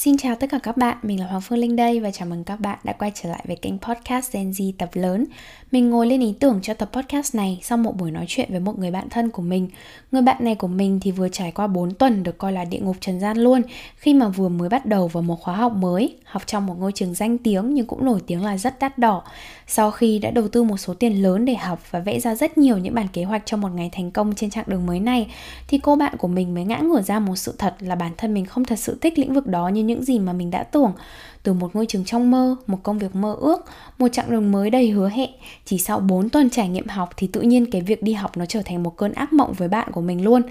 Xin chào tất cả các bạn, mình là Hoàng Phương Linh đây và chào mừng các bạn đã quay trở lại với kênh podcast Gen Z tập lớn. Mình ngồi lên ý tưởng cho tập podcast này sau một buổi nói chuyện với một người bạn thân của mình. Người bạn này của mình thì vừa trải qua 4 tuần được coi là địa ngục trần gian luôn khi mà vừa mới bắt đầu vào một khóa học mới, học trong một ngôi trường danh tiếng nhưng cũng nổi tiếng là rất đắt đỏ. Sau khi đã đầu tư một số tiền lớn để học và vẽ ra rất nhiều những bản kế hoạch cho một ngày thành công trên chặng đường mới này thì cô bạn của mình mới ngã ngửa ra một sự thật là bản thân mình không thật sự thích lĩnh vực đó như những gì mà mình đã tưởng từ một ngôi trường trong mơ, một công việc mơ ước, một chặng đường mới đầy hứa hẹn. Chỉ sau 4 tuần trải nghiệm học thì tự nhiên cái việc đi học nó trở thành một cơn ác mộng với bạn của mình luôn.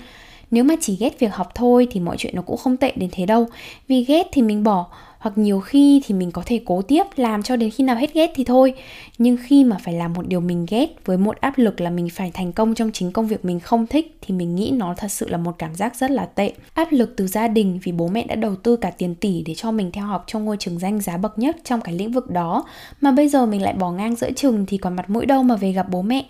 Nếu mà chỉ ghét việc học thôi thì mọi chuyện nó cũng không tệ đến thế đâu. Vì ghét thì mình bỏ, hoặc nhiều khi thì mình có thể cố tiếp làm cho đến khi nào hết ghét thì thôi. Nhưng khi mà phải làm một điều mình ghét với một áp lực là mình phải thành công trong chính công việc mình không thích thì mình nghĩ nó thật sự là một cảm giác rất là tệ. Áp lực từ gia đình vì bố mẹ đã đầu tư cả tiền tỷ để cho mình theo học trong ngôi trường danh giá bậc nhất trong cái lĩnh vực đó, mà bây giờ mình lại bỏ ngang giữa chừng thì còn mặt mũi đâu mà về gặp bố mẹ.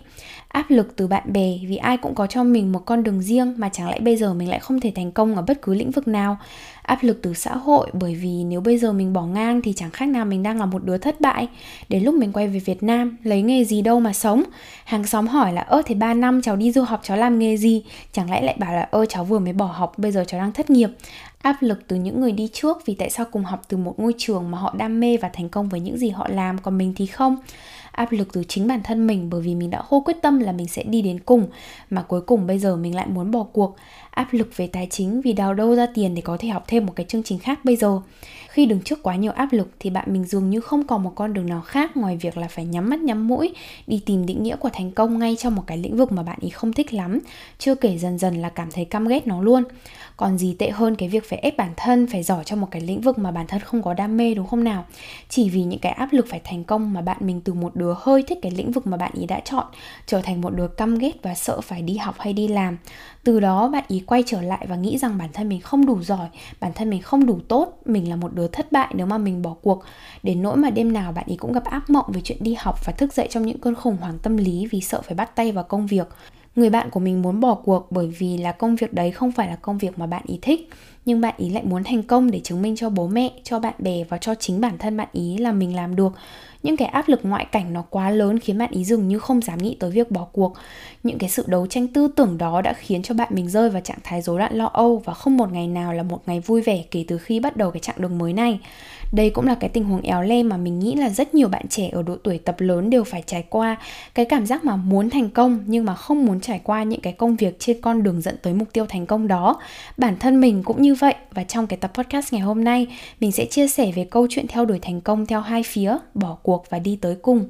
Áp lực từ bạn bè vì ai cũng có cho mình một con đường riêng mà chẳng lẽ bây giờ mình lại không thể thành công ở bất cứ lĩnh vực nào. Áp lực từ xã hội bởi vì nếu bây giờ mình bỏ ngang thì chẳng khác nào mình đang là một đứa thất bại. Đến lúc mình quay về Việt Nam, lấy nghề gì đâu mà sống. Hàng xóm hỏi là, ơ, thế 3 năm cháu đi du học, cháu làm nghề gì? Chẳng lẽ lại bảo là, ơ, cháu vừa mới bỏ học, bây giờ cháu đang thất nghiệp. Áp lực từ những người đi trước vì tại sao cùng học từ một ngôi trường mà họ đam mê và thành công với những gì họ làm, còn mình thì không. Áp lực từ chính bản thân mình bởi vì mình đã hô quyết tâm là mình sẽ đi đến cùng, mà cuối cùng bây giờ mình lại muốn bỏ cuộc. Áp lực về tài chính vì đào đâu ra tiền để có thể học thêm một cái chương trình khác bây giờ khi đứng trước quá nhiều áp lực thì bạn mình dường như không còn một con đường nào khác ngoài việc là phải nhắm mắt, nhắm mũi, đi tìm định nghĩa của thành công ngay trong một cái lĩnh vực mà bạn ý không thích lắm, chưa kể dần dần là cảm thấy căm ghét nó luôn. Còn gì tệ hơn cái việc phải ép bản thân phải giỏi trong một cái lĩnh vực mà bản thân không có đam mê, đúng không nào? Chỉ vì những cái áp lực phải thành công mà bạn mình từ một đứa hơi thích cái lĩnh vực mà bạn ý đã chọn, trở thành một đứa căm ghét và sợ phải đi học hay đi làm. Từ đó bạn ý quay trở lại và nghĩ rằng bản thân mình không đủ giỏi, bản thân mình không đủ tốt, mình là một đứa thất bại nếu mà mình bỏ cuộc. Đến nỗi mà đêm nào bạn ý cũng gặp ác mộng về chuyện đi học và thức dậy trong những cơn khủng hoảng tâm lý vì sợ phải bắt tay vào công việc. Người bạn của mình muốn bỏ cuộc bởi vì là công việc đấy không phải là công việc mà bạn ý thích, nhưng bạn ý lại muốn thành công để chứng minh cho bố mẹ, cho bạn bè và cho chính bản thân bạn ý là mình làm được. Những cái áp lực ngoại cảnh nó quá lớn khiến bạn ý dường như không dám nghĩ tới việc bỏ cuộc những cái sự đấu tranh tư tưởng đó đã khiến cho bạn mình rơi vào trạng thái rối loạn lo âu và không một ngày nào là một ngày vui vẻ kể từ khi bắt đầu cái chặng đường mới này. Đây cũng là cái tình huống éo le mà mình nghĩ là rất nhiều bạn trẻ ở độ tuổi tập lớn đều phải trải qua. Cái cảm giác mà muốn thành công nhưng mà không muốn trải qua những cái công việc trên con đường dẫn tới mục tiêu thành công đó. Bản thân mình cũng như vậy và trong cái tập podcast ngày hôm nay, mình sẽ chia sẻ về câu chuyện theo đuổi thành công theo hai phía, bỏ cuộc và đi tới cùng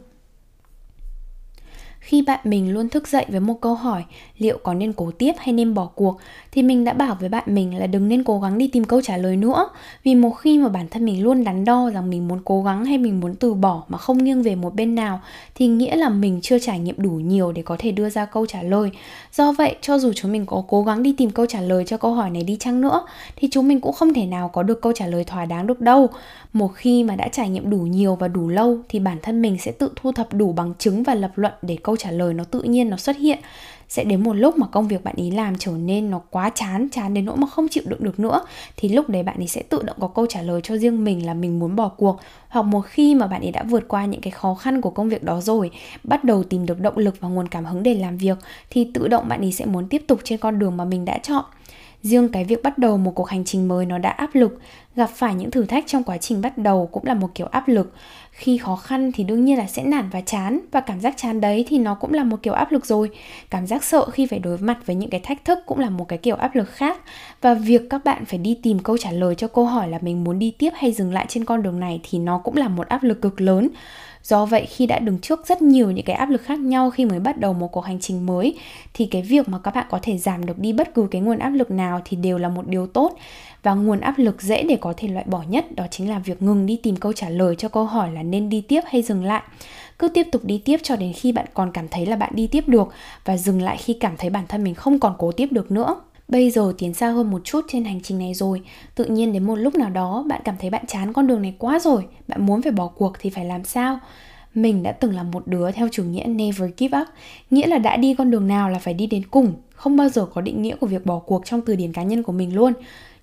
khi bạn mình luôn thức dậy với một câu hỏi, liệu có nên cố tiếp hay nên bỏ cuộc, thì mình đã bảo với bạn mình là đừng nên cố gắng đi tìm câu trả lời nữa. Vì một khi mà bản thân mình luôn đắn đo rằng mình muốn cố gắng hay mình muốn từ bỏ mà không nghiêng về một bên nào, thì nghĩa là mình chưa trải nghiệm đủ nhiều để có thể đưa ra câu trả lời. Do vậy, cho dù chúng mình có cố gắng đi tìm câu trả lời cho câu hỏi này đi chăng nữa, thì chúng mình cũng không thể nào có được câu trả lời thỏa đáng được đâu. Một khi mà đã trải nghiệm đủ nhiều và đủ lâu, thì bản thân mình sẽ tự thu thập đủ bằng chứng và lập luận để câu trả lời nó tự nhiên nó xuất hiện. Sẽ đến một lúc mà công việc bạn ý làm trở nên nó quá chán chán đến nỗi mà không chịu đựng được nữa, thì lúc đấy bạn ấy sẽ tự động có câu trả lời cho riêng mình là mình muốn bỏ cuộc. Hoặc một khi mà bạn ấy đã vượt qua những cái khó khăn của công việc đó rồi, bắt đầu tìm được động lực và nguồn cảm hứng để làm việc, thì tự động bạn ấy sẽ muốn tiếp tục trên con đường mà mình đã chọn. Riêng cái việc bắt đầu một cuộc hành trình mới nó đã áp lực. Gặp phải những thử thách trong quá trình bắt đầu cũng là một kiểu áp lực khi khó khăn thì đương nhiên là sẽ nản và chán. Và cảm giác chán đấy thì nó cũng là một kiểu áp lực rồi. Cảm giác sợ khi phải đối mặt với những cái thách thức cũng là một cái kiểu áp lực khác. Và việc các bạn phải đi tìm câu trả lời cho câu hỏi là mình muốn đi tiếp hay dừng lại trên con đường này thì nó cũng là một áp lực cực lớn. Do vậy, khi đã đứng trước rất nhiều những cái áp lực khác nhau khi mới bắt đầu một cuộc hành trình mới, thì cái việc mà các bạn có thể giảm được đi bất cứ cái nguồn áp lực nào thì đều là một điều tốt và nguồn áp lực dễ để có thể loại bỏ nhất đó chính là việc ngừng đi tìm câu trả lời cho câu hỏi là nên đi tiếp hay dừng lại. Cứ tiếp tục đi tiếp cho đến khi bạn còn cảm thấy là bạn đi tiếp được và dừng lại khi cảm thấy bản thân mình không còn cố tiếp được nữa. Bây giờ tiến xa hơn một chút trên hành trình này rồi. Tự nhiên đến một lúc nào đó, bạn cảm thấy bạn chán con đường này quá rồi. Bạn muốn phải bỏ cuộc thì phải làm sao? Mình đã từng là một đứa theo chủ nghĩa never give up, nghĩa là đã đi con đường nào là phải đi đến cùng, không bao giờ có định nghĩa của việc bỏ cuộc trong từ điển cá nhân của mình luôn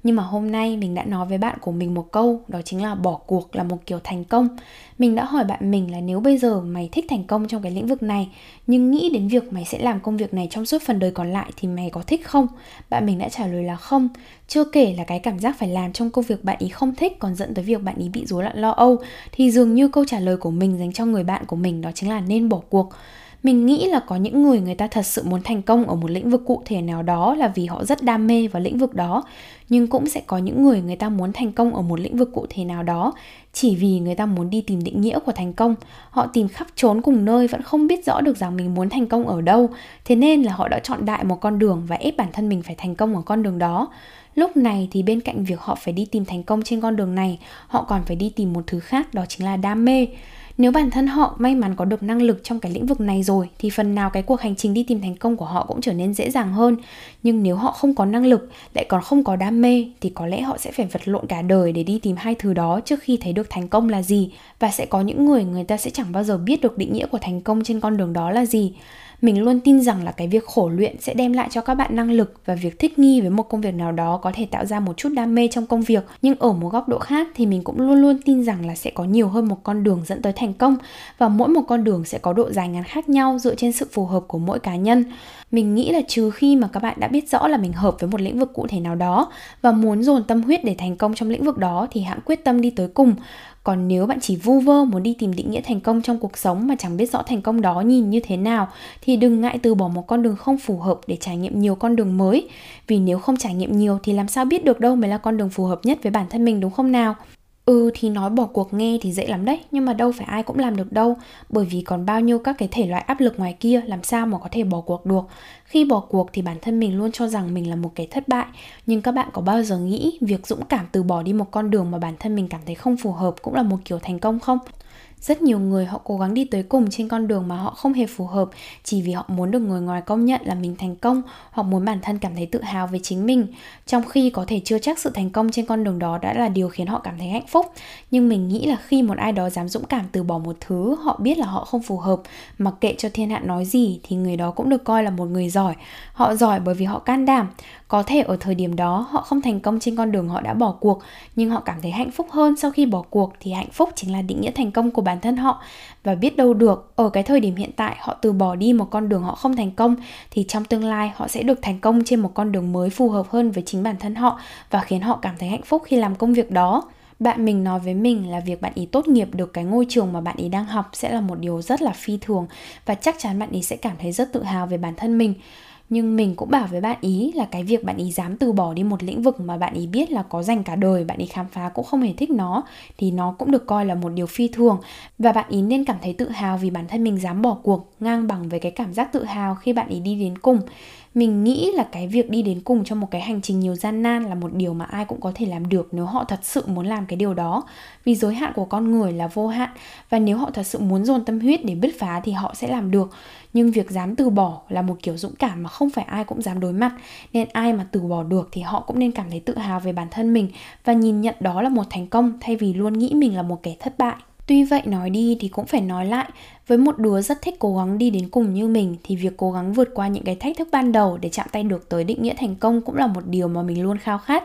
nhưng mà hôm nay mình đã nói với bạn của mình một câu, đó chính là bỏ cuộc là một kiểu thành công. Mình đã hỏi bạn mình là nếu bây giờ mày thích thành công trong cái lĩnh vực này, nhưng nghĩ đến việc mày sẽ làm công việc này trong suốt phần đời còn lại thì mày có thích không? Bạn mình đã trả lời là không. Chưa kể là cái cảm giác phải làm trong công việc bạn ý không thích còn dẫn tới việc bạn ý bị rối loạn lo âu, thì dường như câu trả lời của mình dành cho người bạn của mình đó chính là nên bỏ cuộc mình nghĩ là có những người người ta thật sự muốn thành công ở một lĩnh vực cụ thể nào đó là vì họ rất đam mê vào lĩnh vực đó. Nhưng cũng sẽ có những người người ta muốn thành công ở một lĩnh vực cụ thể nào đó chỉ vì người ta muốn đi tìm định nghĩa của thành công. Họ tìm khắp trốn cùng nơi, vẫn không biết rõ được rằng mình muốn thành công ở đâu. Thế nên là họ đã chọn đại một con đường và ép bản thân mình phải thành công ở con đường đó. Lúc này thì bên cạnh việc họ phải đi tìm thành công trên con đường này, họ còn phải đi tìm một thứ khác, đó chính là đam mê nếu bản thân họ may mắn có được năng lực trong cái lĩnh vực này rồi, thì phần nào cái cuộc hành trình đi tìm thành công của họ cũng trở nên dễ dàng hơn. Nhưng nếu họ không có năng lực, lại còn không có đam mê, thì có lẽ họ sẽ phải vật lộn cả đời để đi tìm hai thứ đó trước khi thấy được thành công là gì. Và sẽ có những người người ta sẽ chẳng bao giờ biết được định nghĩa của thành công trên con đường đó là gì mình luôn tin rằng là cái việc khổ luyện sẽ đem lại cho các bạn năng lực và việc thích nghi với một công việc nào đó có thể tạo ra một chút đam mê trong công việc. Nhưng ở một góc độ khác thì mình cũng luôn luôn tin rằng là sẽ có nhiều hơn một con đường dẫn tới thành công và mỗi một con đường sẽ có độ dài ngắn khác nhau dựa trên sự phù hợp của mỗi cá nhân. Mình nghĩ là trừ khi mà các bạn đã biết rõ là mình hợp với một lĩnh vực cụ thể nào đó và muốn dồn tâm huyết để thành công trong lĩnh vực đó thì hãng quyết tâm đi tới cùng còn nếu bạn chỉ vu vơ muốn đi tìm định nghĩa thành công trong cuộc sống mà chẳng biết rõ thành công đó nhìn như thế nào, thì đừng ngại từ bỏ một con đường không phù hợp để trải nghiệm nhiều con đường mới. Vì nếu không trải nghiệm nhiều thì làm sao biết được đâu mới là con đường phù hợp nhất với bản thân mình, đúng không nào? Ừ thì nói bỏ cuộc nghe thì dễ lắm đấy, Nhưng mà đâu phải ai cũng làm được đâu. Bởi vì còn bao nhiêu các cái thể loại áp lực ngoài kia, Làm sao mà có thể bỏ cuộc được? Khi bỏ cuộc thì bản thân mình luôn cho rằng mình là một cái thất bại. Nhưng các bạn có bao giờ nghĩ Việc dũng cảm từ bỏ đi một con đường mà bản thân mình cảm thấy không phù hợp Cũng là một kiểu thành công không? Rất nhiều người họ cố gắng đi tới cùng trên con đường mà họ không hề phù hợp, chỉ vì họ muốn được người ngoài công nhận là mình thành công. Hoặc muốn bản thân cảm thấy tự hào về chính mình. Trong khi có thể chưa chắc sự thành công trên con đường đó đã là điều khiến họ cảm thấy hạnh phúc. Nhưng mình nghĩ là khi một ai đó dám dũng cảm từ bỏ một thứ, họ biết là họ không phù hợp. Mặc kệ cho thiên hạ nói gì, thì người đó cũng được coi là một người giỏi. Họ giỏi bởi vì họ can đảm có thể ở thời điểm đó họ không thành công trên con đường họ đã bỏ cuộc, nhưng họ cảm thấy hạnh phúc hơn sau khi bỏ cuộc thì hạnh phúc chính là định nghĩa thành công của bản thân họ. Và biết đâu được, ở cái thời điểm hiện tại họ từ bỏ đi một con đường họ không thành công thì trong tương lai họ sẽ được thành công trên một con đường mới phù hợp hơn với chính bản thân họ và khiến họ cảm thấy hạnh phúc khi làm công việc đó. Bạn mình nói với mình là việc bạn ý tốt nghiệp được cái ngôi trường mà bạn ý đang học sẽ là một điều rất là phi thường và chắc chắn bạn ý sẽ cảm thấy rất tự hào về bản thân mình nhưng mình cũng bảo với bạn ý là cái việc bạn ý dám từ bỏ đi một lĩnh vực mà bạn ý biết là có dành cả đời, bạn ý khám phá cũng không hề thích nó, thì nó cũng được coi là một điều phi thường. Và bạn ý nên cảm thấy tự hào vì bản thân mình dám bỏ cuộc, ngang bằng với cái cảm giác tự hào khi bạn ý đi đến cùng mình nghĩ là cái việc đi đến cùng trong một cái hành trình nhiều gian nan là một điều mà ai cũng có thể làm được nếu họ thật sự muốn làm cái điều đó. Vì giới hạn của con người là vô hạn và nếu họ thật sự muốn dồn tâm huyết để bứt phá thì họ sẽ làm được. Nhưng việc dám từ bỏ là một kiểu dũng cảm mà không phải ai cũng dám đối mặt. Nên ai mà từ bỏ được thì họ cũng nên cảm thấy tự hào về bản thân mình và nhìn nhận đó là một thành công thay vì luôn nghĩ mình là một kẻ thất bại. Tuy vậy nói đi thì cũng phải nói lại, với một đứa rất thích cố gắng đi đến cùng như mình thì việc cố gắng vượt qua những cái thách thức ban đầu để chạm tay được tới định nghĩa thành công cũng là một điều mà mình luôn khao khát.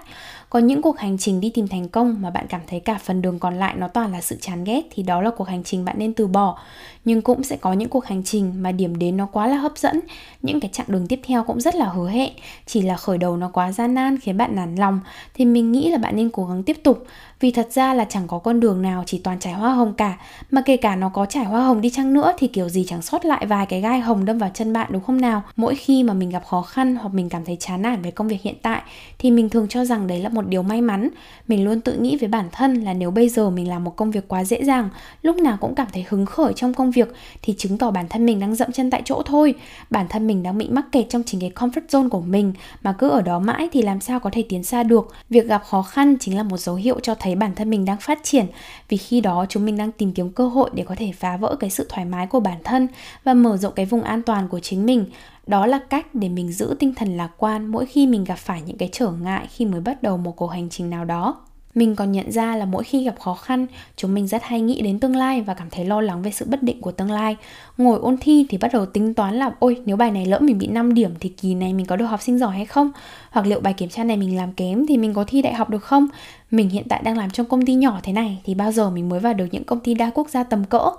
Có những cuộc hành trình đi tìm thành công mà bạn cảm thấy cả phần đường còn lại nó toàn là sự chán ghét thì đó là cuộc hành trình bạn nên từ bỏ. Nhưng cũng sẽ có những cuộc hành trình mà điểm đến nó quá là hấp dẫn, những cái chặng đường tiếp theo cũng rất là hứa hẹn, chỉ là khởi đầu nó quá gian nan khiến bạn nản lòng thì mình nghĩ là bạn nên cố gắng tiếp tục vì thật ra là chẳng có con đường nào chỉ toàn trải hoa hồng cả mà kể cả nó có trải hoa hồng đi chăng chăng nữa thì kiểu gì chẳng sót lại vài cái gai hồng đâm vào chân bạn, đúng không nào? Mỗi khi mà mình gặp khó khăn hoặc mình cảm thấy chán nản với công việc hiện tại, thì mình thường cho rằng đấy là một điều may mắn. Mình luôn tự nghĩ với bản thân là nếu bây giờ mình làm một công việc quá dễ dàng, lúc nào cũng cảm thấy hứng khởi trong công việc, thì chứng tỏ bản thân mình đang dậm chân tại chỗ thôi. Bản thân mình đang bị mắc kẹt trong chính cái comfort zone của mình, mà cứ ở đó mãi thì làm sao có thể tiến xa được. Việc gặp khó khăn chính là một dấu hiệu cho thấy bản thân mình đang phát triển. Vì khi đó chúng mình đang tìm kiếm cơ hội để có thể phá vỡ cái sự thoải mái của bản thân và mở rộng cái vùng an toàn của chính mình. Đó là cách để mình giữ tinh thần lạc quan mỗi khi mình gặp phải những cái trở ngại khi mới bắt đầu một cuộc hành trình nào đó. Mình còn nhận ra là mỗi khi gặp khó khăn, chúng mình rất hay nghĩ đến tương lai và cảm thấy lo lắng về sự bất định của tương lai. Ngồi ôn thi thì bắt đầu tính toán là, ôi, nếu bài này lỡ mình bị 5 điểm thì kỳ này mình có được học sinh giỏi hay không? Hoặc liệu bài kiểm tra này mình làm kém thì mình có thi đại học được không? Mình hiện tại đang làm trong công ty nhỏ thế này thì bao giờ mình mới vào được những công ty đa quốc gia tầm cỡ?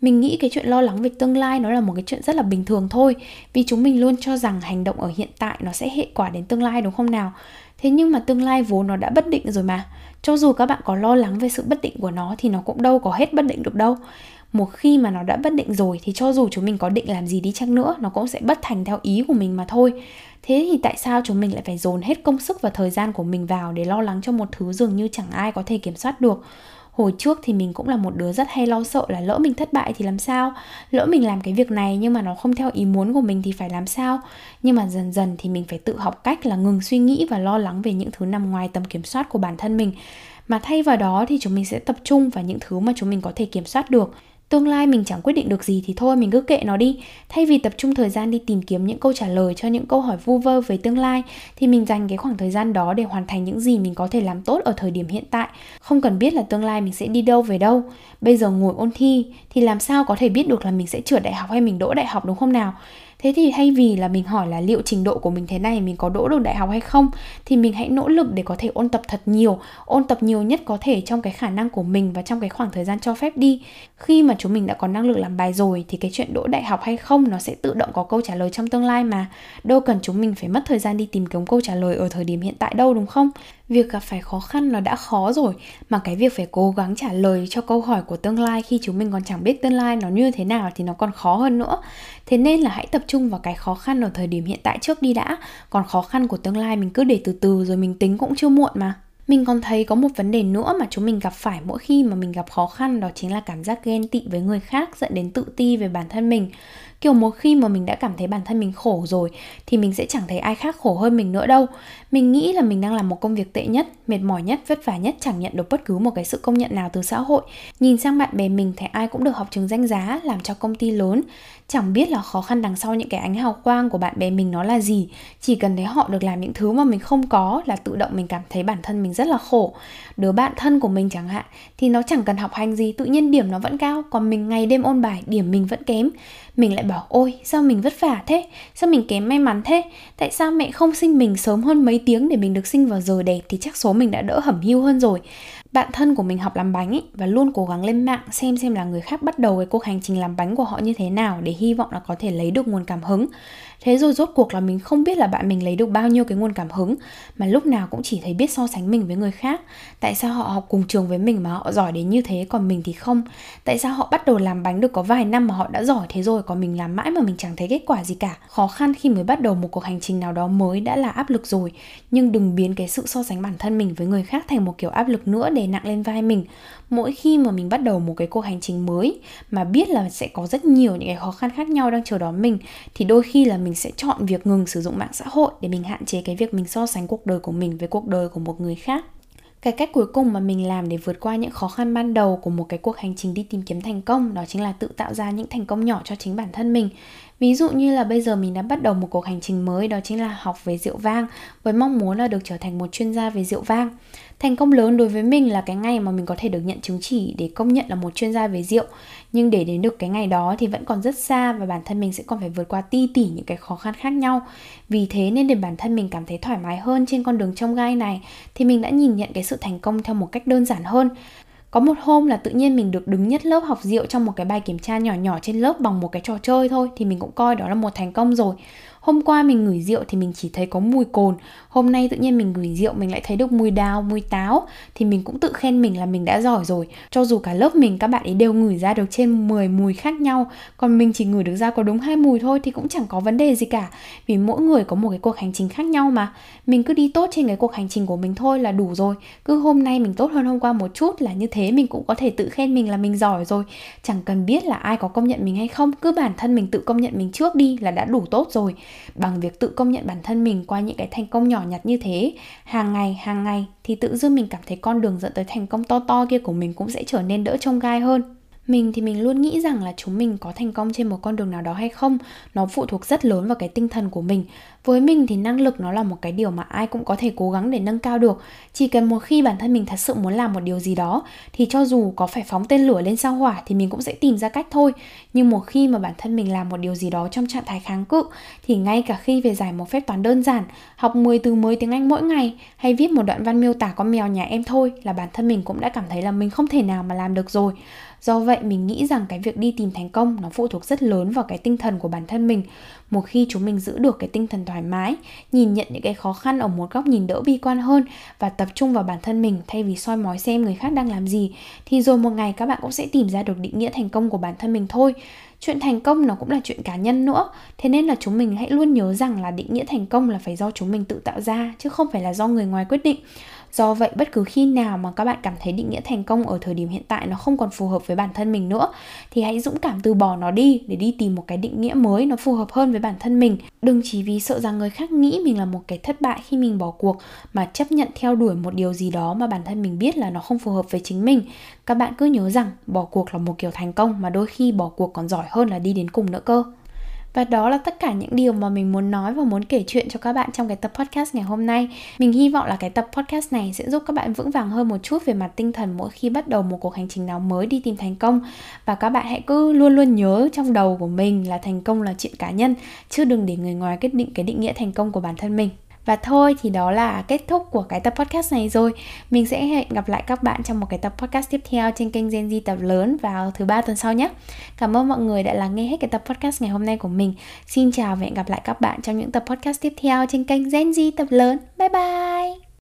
Mình nghĩ cái chuyện lo lắng về tương lai nó là một cái chuyện rất là bình thường thôi. Vì chúng mình luôn cho rằng hành động ở hiện tại nó sẽ hệ quả đến tương lai, đúng không nào? Thế nhưng mà tương lai vốn nó đã bất định rồi mà. Cho dù các bạn có lo lắng về sự bất định của nó thì nó cũng đâu có hết bất định được đâu. Một khi mà nó đã bất định rồi thì cho dù chúng mình có định làm gì đi chăng nữa, nó cũng sẽ bất thành theo ý của mình mà thôi. Thế thì tại sao chúng mình lại phải dồn hết công sức và thời gian của mình vào để lo lắng cho một thứ dường như chẳng ai có thể kiểm soát được? Hồi trước thì mình cũng là một đứa rất hay lo sợ là lỡ mình thất bại thì làm sao? Lỡ mình làm cái việc này nhưng mà nó không theo ý muốn của mình thì phải làm sao? Nhưng mà dần dần thì mình phải tự học cách là ngừng suy nghĩ và lo lắng về những thứ nằm ngoài tầm kiểm soát của bản thân mình. Mà thay vào đó thì chúng mình sẽ tập trung vào những thứ mà chúng mình có thể kiểm soát được tương lai mình chẳng quyết định được gì thì thôi, mình cứ kệ nó đi. Thay vì tập trung thời gian đi tìm kiếm những câu trả lời cho những câu hỏi vu vơ về tương lai, thì mình dành cái khoảng thời gian đó để hoàn thành những gì mình có thể làm tốt ở thời điểm hiện tại. Không cần biết là tương lai mình sẽ đi đâu về đâu. Bây giờ ngồi ôn thi thì làm sao có thể biết được là mình sẽ trượt đại học hay mình đỗ đại học, đúng không nào? Thế thì thay vì là mình hỏi là liệu trình độ của mình thế này, mình có đỗ được đại học hay không, thì mình hãy nỗ lực để có thể ôn tập thật nhiều, ôn tập nhiều nhất có thể trong cái khả năng của mình và trong cái khoảng thời gian cho phép đi. Khi mà chúng mình đã có năng lực làm bài rồi thì cái chuyện đỗ đại học hay không nó sẽ tự động có câu trả lời trong tương lai mà. Đâu cần chúng mình phải mất thời gian đi tìm kiếm câu trả lời ở thời điểm hiện tại đâu, đúng không? Việc gặp phải khó khăn nó đã khó rồi, mà cái việc phải cố gắng trả lời cho câu hỏi của tương lai khi chúng mình còn chẳng biết tương lai nó như thế nào thì nó còn khó hơn nữa. Thế nên là hãy tập trung vào cái khó khăn ở thời điểm hiện tại trước đi đã. Còn khó khăn của tương lai mình cứ để từ từ rồi mình tính cũng chưa muộn mà. Mình còn thấy có một vấn đề nữa mà chúng mình gặp phải mỗi khi mà mình gặp khó khăn, đó chính là cảm giác ghen tị với người khác, dẫn đến tự ti về bản thân mình kiểu một khi mà mình đã cảm thấy bản thân mình khổ rồi, thì mình sẽ chẳng thấy ai khác khổ hơn mình nữa đâu. Mình nghĩ là mình đang làm một công việc tệ nhất, mệt mỏi nhất, vất vả nhất, chẳng nhận được bất cứ một cái sự công nhận nào từ xã hội. Nhìn sang bạn bè mình thấy ai cũng được học trường danh giá, làm cho công ty lớn chẳng biết là khó khăn đằng sau những cái ánh hào quang của bạn bè mình nó là gì. Chỉ cần thấy họ được làm những thứ mà mình không có là tự động mình cảm thấy bản thân mình rất là khổ. Đứa bạn thân của mình chẳng hạn, thì nó chẳng cần học hành gì, tự nhiên điểm nó vẫn cao, còn mình ngày đêm ôn bài, điểm mình vẫn kém. Mình lại bảo, ôi, sao mình vất vả thế? Sao mình kém may mắn thế? Tại sao mẹ không sinh mình sớm hơn mấy tiếng để mình được sinh vào giờ đẹp thì chắc số mình đã đỡ hẩm hiu hơn rồi? Bạn thân của mình học làm bánh ấy và luôn cố gắng lên mạng xem xem là người khác bắt đầu cái cuộc hành trình làm bánh của họ như thế nào để hy vọng là có thể lấy được nguồn cảm hứng thế rồi rốt cuộc là mình không biết là bạn mình lấy được bao nhiêu cái nguồn cảm hứng, mà lúc nào cũng chỉ thấy biết so sánh mình với người khác. Tại sao họ học cùng trường với mình mà họ giỏi đến như thế, còn mình thì không? Tại sao họ bắt đầu làm bánh được có vài năm mà họ đã giỏi thế rồi, còn mình làm mãi mà mình chẳng thấy kết quả gì cả? Khó khăn khi mới bắt đầu một cuộc hành trình nào đó mới đã là áp lực rồi. Nhưng đừng biến cái sự so sánh bản thân mình với người khác thành một kiểu áp lực nữa để nặng lên vai mình. Mỗi khi mà mình bắt đầu một cái cuộc hành trình mới mà biết là sẽ có rất nhiều những cái khó khăn khác nhau đang chờ đón mình, thì đôi khi là mình mình sẽ chọn việc ngừng sử dụng mạng xã hội để mình hạn chế cái việc mình so sánh cuộc đời của mình với cuộc đời của một người khác. Cái cách cuối cùng mà mình làm để vượt qua những khó khăn ban đầu của một cái cuộc hành trình đi tìm kiếm thành công, đó chính là tự tạo ra những thành công nhỏ cho chính bản thân mình ví dụ như là bây giờ mình đã bắt đầu một cuộc hành trình mới, đó chính là học về rượu vang, với mong muốn là được trở thành một chuyên gia về rượu vang. Thành công lớn đối với mình là cái ngày mà mình có thể được nhận chứng chỉ để công nhận là một chuyên gia về rượu. Nhưng để đến được cái ngày đó thì vẫn còn rất xa và bản thân mình sẽ còn phải vượt qua ti tỉ những cái khó khăn khác nhau. Vì thế nên để bản thân mình cảm thấy thoải mái hơn trên con đường trong gai này, thì mình đã nhìn nhận cái sự thành công theo một cách đơn giản hơn có một hôm là tự nhiên mình được đứng nhất lớp học rượu trong một cái bài kiểm tra nhỏ nhỏ trên lớp bằng một cái trò chơi thôi, thì mình cũng coi đó là một thành công rồi hôm qua mình ngửi rượu thì mình chỉ thấy có mùi cồn. Hôm nay tự nhiên mình ngửi rượu, mình lại thấy được mùi đào, mùi táo. Thì mình cũng tự khen mình là mình đã giỏi rồi. Cho dù cả lớp mình, các bạn ấy đều ngửi ra được trên 10 mùi khác nhau. Còn mình chỉ ngửi được ra có đúng hai mùi thôi thì cũng chẳng có vấn đề gì cả. Vì mỗi người có một cái cuộc hành trình khác nhau mà. Mình cứ đi tốt trên cái cuộc hành trình của mình thôi là đủ rồi. Cứ hôm nay mình tốt hơn hôm qua một chút là như thế mình cũng có thể tự khen mình là mình giỏi rồi. Chẳng cần biết là ai có công nhận mình hay không. Cứ bản thân mình tự công nhận mình trước đi là đã đủ tốt rồi bằng việc tự công nhận bản thân mình qua những cái thành công nhỏ nhặt như thế. Hàng ngày hàng ngày thì tự dưng mình cảm thấy con đường dẫn tới thành công to to kia của mình cũng sẽ trở nên đỡ trông gai hơn. Mình thì mình luôn nghĩ rằng là chúng mình có thành công trên một con đường nào đó hay không, nó phụ thuộc rất lớn vào cái tinh thần của mình với mình thì năng lực nó là một cái điều mà ai cũng có thể cố gắng để nâng cao được. Chỉ cần một khi bản thân mình thật sự muốn làm một điều gì đó, thì cho dù có phải phóng tên lửa lên sao hỏa thì mình cũng sẽ tìm ra cách thôi. Nhưng một khi mà bản thân mình làm một điều gì đó trong trạng thái kháng cự, thì ngay cả khi về giải một phép toán đơn giản, học 10 từ mới tiếng Anh mỗi ngày, hay viết một đoạn văn miêu tả con mèo nhà em thôi là bản thân mình cũng đã cảm thấy là mình không thể nào mà làm được rồi. Do vậy mình nghĩ rằng cái việc đi tìm thành công nó phụ thuộc rất lớn vào cái tinh thần của bản thân mình một khi chúng mình giữ được cái tinh thần thoải mái, nhìn nhận những cái khó khăn ở một góc nhìn đỡ bi quan hơn và tập trung vào bản thân mình thay vì soi mói xem người khác đang làm gì, thì rồi một ngày các bạn cũng sẽ tìm ra được định nghĩa thành công của bản thân mình thôi chuyện thành công nó cũng là chuyện cá nhân nữa thế nên là chúng mình hãy luôn nhớ rằng là định nghĩa thành công là phải do chúng mình tự tạo ra, chứ không phải là do người ngoài quyết định Do vậy, bất cứ khi nào mà các bạn cảm thấy định nghĩa thành công ở thời điểm hiện tại nó không còn phù hợp với bản thân mình nữa, thì hãy dũng cảm từ bỏ nó đi để đi tìm một cái định nghĩa mới nó phù hợp hơn với bản thân mình. Đừng chỉ vì sợ rằng người khác nghĩ mình là một cái thất bại khi mình bỏ cuộc mà chấp nhận theo đuổi một điều gì đó mà bản thân mình biết là nó không phù hợp với chính mình. Các bạn cứ nhớ rằng bỏ cuộc là một kiểu thành công mà đôi khi bỏ cuộc còn giỏi hơn là đi đến cùng nữa cơ. Và đó là tất cả những điều mà mình muốn nói và muốn kể chuyện cho các bạn trong cái tập podcast ngày hôm nay. Mình hy vọng là cái tập podcast này sẽ giúp các bạn vững vàng hơn một chút về mặt tinh thần mỗi khi bắt đầu một cuộc hành trình nào mới đi tìm thành công. Và các bạn hãy cứ luôn luôn nhớ trong đầu của mình là thành công là chuyện cá nhân, chứ đừng để người ngoài quyết định cái định nghĩa thành công của bản thân mình. Và thôi thì đó là kết thúc của cái tập podcast này rồi. Mình sẽ hẹn gặp lại các bạn trong một cái tập podcast tiếp theo trên kênh Gen Z tập lớn vào thứ ba tuần sau nhé. Cảm ơn mọi người đã lắng nghe hết cái tập podcast ngày hôm nay của mình. Xin chào và hẹn gặp lại các bạn trong những tập podcast tiếp theo trên kênh Gen Z tập lớn. Bye bye!